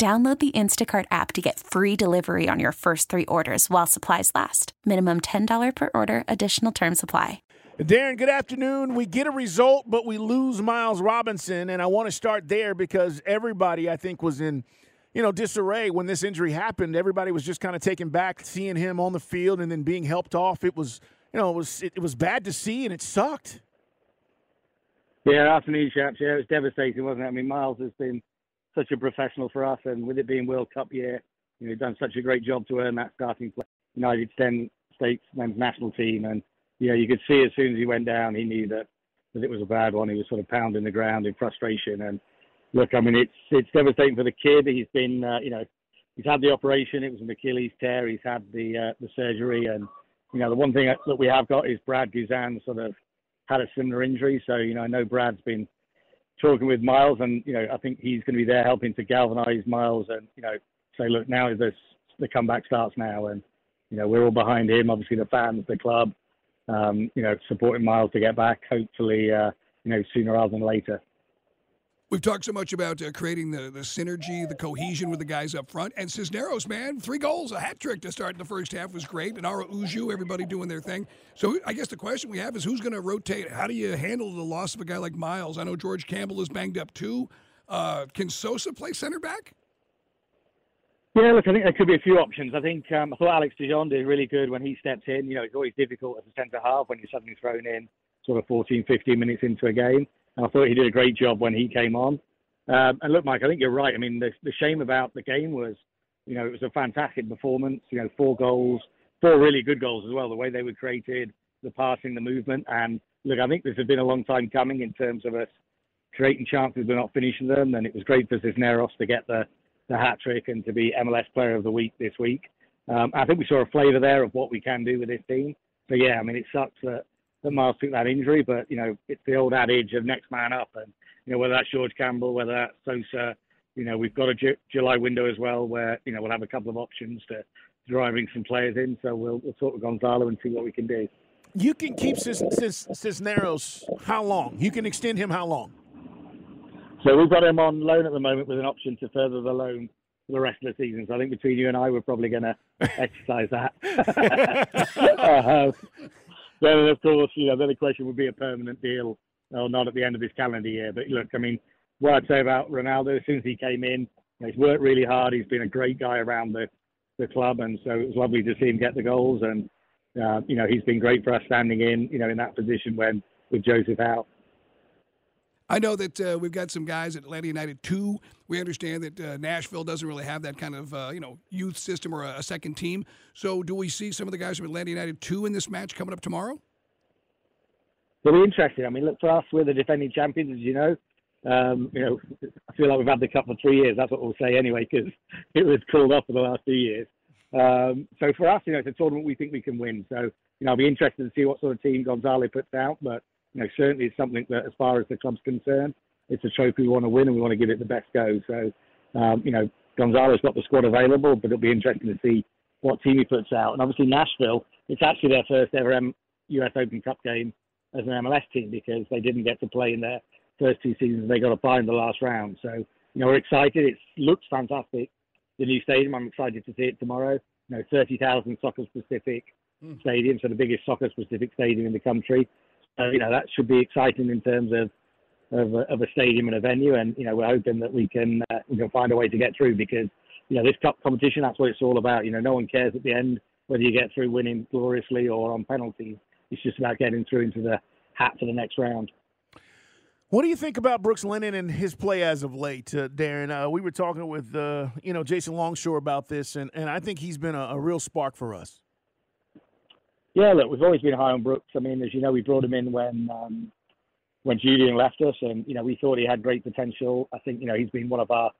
Download the Instacart app to get free delivery on your first three orders while supplies last. Minimum $10 per order, additional term supply. Darren, good afternoon. We get a result, but we lose Miles Robinson. And I want to start there because everybody, I think, was in you know, disarray when this injury happened. Everybody was just kind of taken back seeing him on the field and then being helped off. It was, you know, it was it, it was bad to see and it sucked. Yeah, afternoon, chaps. Yeah, it was devastating, wasn't it? I mean, Miles has been such a professional for us, and with it being World Cup year, you know, done such a great job to earn that starting place. United States men's national team, and you know, you could see as soon as he went down, he knew that that it was a bad one. He was sort of pounding the ground in frustration, and look, I mean, it's it's devastating for the kid. He's been, uh, you know, he's had the operation. It was an Achilles tear. He's had the uh, the surgery, and you know, the one thing that we have got is Brad Guzan sort of had a similar injury. So you know, I know Brad's been talking with Miles, and you know, I think he's going to be there helping to galvanise Miles, and you know, say, look, now this the comeback starts now, and you know, we're all behind him. Obviously, the fans, the club, um, you know, supporting Miles to get back. Hopefully, uh, you know, sooner rather than later. We've talked so much about uh, creating the, the synergy, the cohesion with the guys up front. And Cisneros, man, three goals, a hat trick to start in the first half was great. And Araujo, everybody doing their thing. So I guess the question we have is who's going to rotate? How do you handle the loss of a guy like Miles? I know George Campbell is banged up too. Uh, can Sosa play center back? Yeah, look, I think there could be a few options. I think um, I thought Alex De John did really good when he steps in. You know, it's always difficult as a centre half when you're suddenly thrown in sort of 14, 15 minutes into a game. I thought he did a great job when he came on. Um, and look, Mike, I think you're right. I mean, the, the shame about the game was, you know, it was a fantastic performance. You know, four goals, four really good goals as well. The way they were created, the passing, the movement, and look, I think this has been a long time coming in terms of us creating chances but not finishing them. And it was great for Cisneros to get the the hat trick and to be MLS Player of the Week this week. Um, I think we saw a flavour there of what we can do with this team. So yeah, I mean, it sucks that that Miles took that injury, but you know, it's the old adage of next man up, and you know whether that's George Campbell, whether that's Sosa, you know, we've got a Ju- July window as well where you know we'll have a couple of options to driving some players in. So we'll we'll talk with Gonzalo and see what we can do. You can keep Cis- Cis- Cisneros how long? You can extend him how long? So we've got him on loan at the moment with an option to further the loan for the rest of the season. So I think between you and I, we're probably going to exercise that. uh, then, of course, you know, then the question would be a permanent deal or not at the end of this calendar year. But look, I mean, what I'd say about Ronaldo, as soon as he came in, he's worked really hard. He's been a great guy around the, the club, and so it was lovely to see him get the goals. And uh, you know, he's been great for us standing in, you know, in that position when with Joseph out. I know that uh, we've got some guys at Atlanta United too. We understand that uh, Nashville doesn't really have that kind of uh, you know youth system or a, a, second team. So, do we see some of the guys from Atlanta United two in this match coming up tomorrow? It'll be interesting. I mean, look for us, we're the defending champions, as you know. Um, you know, I feel like we've had the cup for three years. That's what we'll say anyway, because it was called off for the last two years. Um, so for us, you know, it's a tournament we think we can win. So, you know, I'll be interested to see what sort of team Gonzalo puts out. But you know, certainly it's something that, as far as the club's concerned, it's a trophy we want to win and we want to give it the best go. So, um, you know, Gonzalo's got the squad available, but it'll be interesting to see what team he puts out. And obviously Nashville, it's actually their first ever M- U.S. Open Cup game as an MLS team because they didn't get to play in their first two seasons. They got a bye in the last round. So, you know, we're excited. It looks fantastic. The new stadium, I'm excited to see it tomorrow. You know, 30,000 soccer specific mm. stadium, so the biggest soccer specific stadium in the country. So, you know, that should be exciting in terms of of a, of a stadium and a venue. And you know, we're hoping that we can uh, we can find a way to get through because you know this cup competition that's what it's all about. You know, no one cares at the end whether you get through winning gloriously or on penalties. It's just about getting through into the hat for the next round. What do you think about Brooks Lennon and his play as of late, uh, Darren? Uh, we were talking with uh, you know Jason Longshore about this, and, and I think he's been a, a real spark for us. Yeah, look, we've always been high on Brooks. I mean, as you know, we brought him in when um, when Julian left us, and you know, we thought he had great potential. I think you know he's been one of our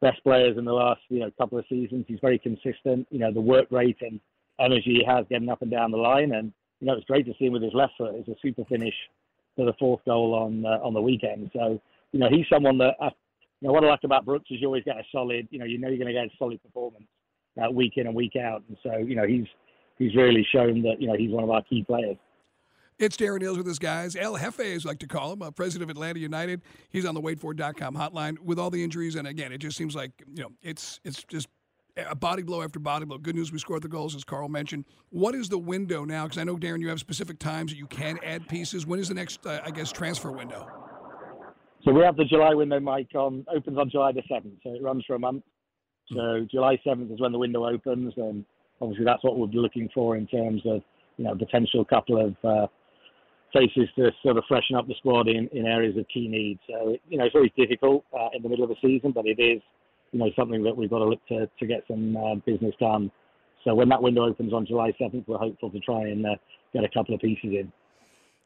best players in the last you know couple of seasons. He's very consistent. You know, the work rate and energy he has getting up and down the line, and you know, it's great to see him with his left foot. It's a super finish for the fourth goal on uh, on the weekend. So you know, he's someone that I, you know what I like about Brooks is you always get a solid. You know, you know you're going to get a solid performance uh, week in and week out, and so you know he's he's really shown that you know he's one of our key players. It's Darren Eales with his guys. El Jefe, as like to call him, uh, president of Atlanta United. He's on the waitfor.com hotline with all the injuries. And again, it just seems like, you know, it's it's just a body blow after body blow. Good news, we scored the goals, as Carl mentioned. What is the window now? Because I know, Darren, you have specific times that you can add pieces. When is the next, uh, I guess, transfer window? So we have the July window, Mike, on opens on July the 7th. So it runs for a month. So July 7th is when the window opens. And obviously that's what we'll be looking for in terms of, you know, potential couple of uh, faces to sort of freshen up the squad in, in areas of key need. So, you know, it's always difficult uh, in the middle of the season, but it is, you know, something that we've got to look to, to get some uh, business done. So when that window opens on July 7th, we're hopeful to try and uh, get a couple of pieces in.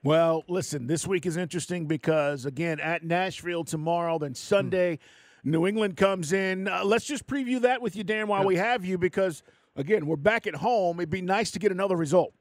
Well, listen, this week is interesting because, again, at Nashville tomorrow, then Sunday, New England comes in. Uh, let's just preview that with you, Dan, while we have you, because, again, we're back at home. It'd be nice to get another result.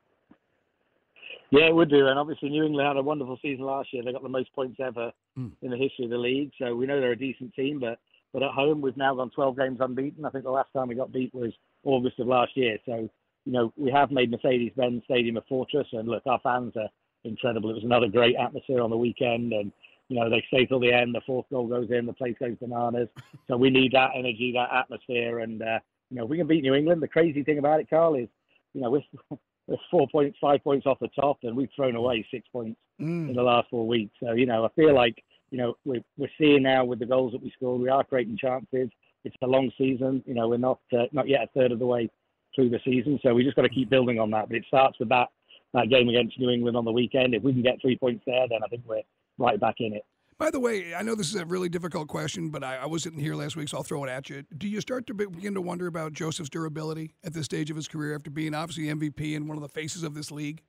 Yeah, it would do. And obviously, New England had a wonderful season last year. They got the most points ever Mm. in the history of the league. So we know they're a decent team. But but at home, we've now gone 12 games unbeaten. I think the last time we got beat was August of last year. So you know we have made Mercedes-Benz Stadium a fortress. And look, our fans are incredible. It was another great atmosphere on the weekend. And you know they stay till the end. The fourth goal goes in. The place goes bananas. So we need that energy, that atmosphere. And uh, you know if we can beat New England, the crazy thing about it, Carl, is you know we're we're four points, five points off the top, and we've thrown away six points Mm. in the last four weeks. So you know, I feel like you know we're we're seeing now with the goals that we scored, we are creating chances. It's a long season. You know, we're not uh, not yet a third of the way through the season, so we just got to keep building on that. But it starts with that that game against New England on the weekend. If we can get three points there, then I think we're right back in it. By the way, I know this is a really difficult question, but I, I wasn't here last week, so I'll throw it at you. Do you start to begin to wonder about Joseph's durability at this stage of his career after being obviously MVP and one of the faces of this league?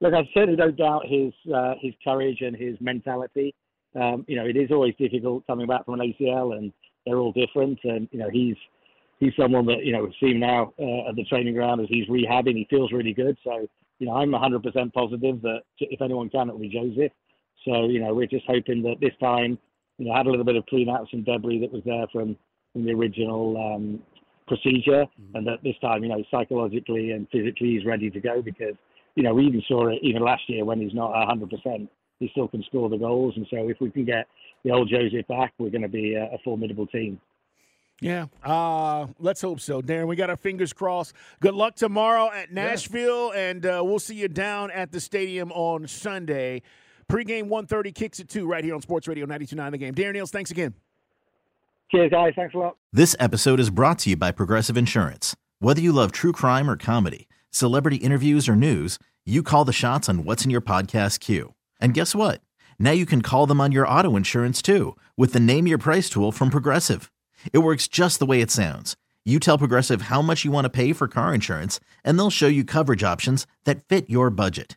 Look, I certainly don't doubt his uh, his courage and his mentality. Um, you know, it is always difficult coming back from an ACL, and they're all different. And you know, he's he's someone that you know we've seen now uh, at the training ground as he's rehabbing. He feels really good. So you know, I'm 100% positive that if anyone can, it'll be Joseph. So you know, we're just hoping that this time, you know, had a little bit of clean out some debris that was there from from the original um, procedure, and that this time, you know, psychologically and physically he's ready to go because you know we even saw it even last year when he's not 100%, he still can score the goals, and so if we can get the old Joseph back, we're going to be a, a formidable team. Yeah, uh, let's hope so, Darren. We got our fingers crossed. Good luck tomorrow at Nashville, and uh, we'll see you down at the stadium on Sunday. Pre-game 1.30 kicks at 2 right here on Sports Radio 92.9 The Game. Darren Eales, thanks again. Cheers, guys. Thanks a lot. This episode is brought to you by Progressive Insurance. Whether you love true crime or comedy, celebrity interviews or news, you call the shots on what's in your podcast queue. And guess what? Now you can call them on your auto insurance too with the Name Your Price tool from Progressive. It works just the way it sounds. You tell Progressive how much you want to pay for car insurance, and they'll show you coverage options that fit your budget.